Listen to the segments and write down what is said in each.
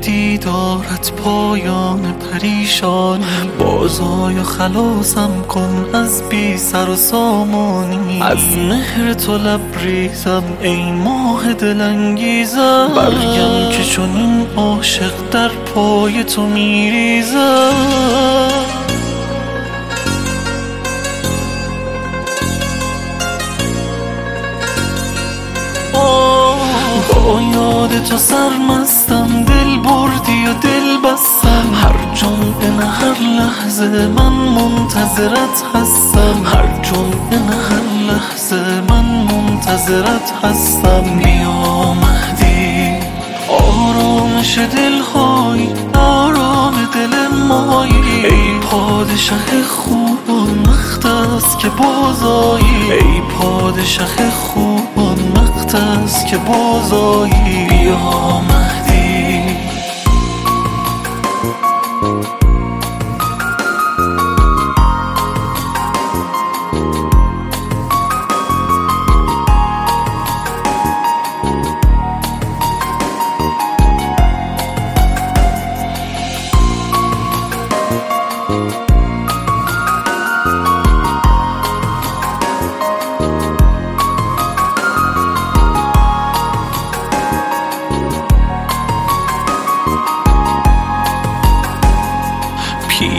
دیدارت پایان پریشانی بازای خلاصم کن از بی سر و سامانی. از مهر تو لبریزم ای ماه دلانگیزم. برگم که چون عاشق در پای تو میریزم. تو سرمستم هر لحظه من منتظرت هستم. هر جمعه هر لحظه من منتظرت هستم. بیا مهدی آرامش دلهایی آرام دل مایی. ای پادشه خوبان وقت است که بازایی. ای پادشه خوبان وقت است که بازایی. بیا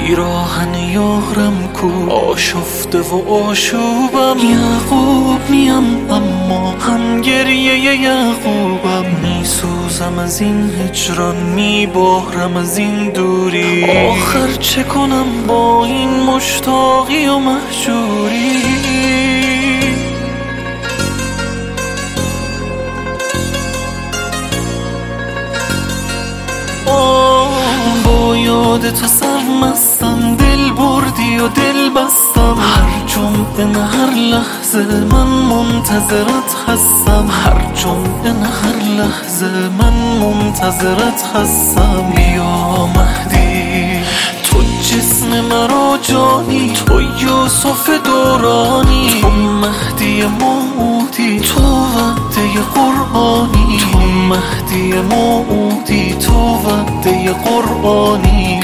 پیراهن یارم کو. آشفته و آشوبم. یعقوب میم اما هم گریه یعقوبم. میسوزم از این هجران میبارم از این دوری. آخر چه کنم با این مشتاقی و محجوری؟ با یاد تو سرمستم من منتظرت هستم. هر جمعه هر لحظه من منتظرت هستم. بیا مهدی تو جسم مرا جانی تو یوسف دورانی. تو مهدی موعودی تو وعده قرآنی. تو مهدی موعودی تو وعده قرآنی.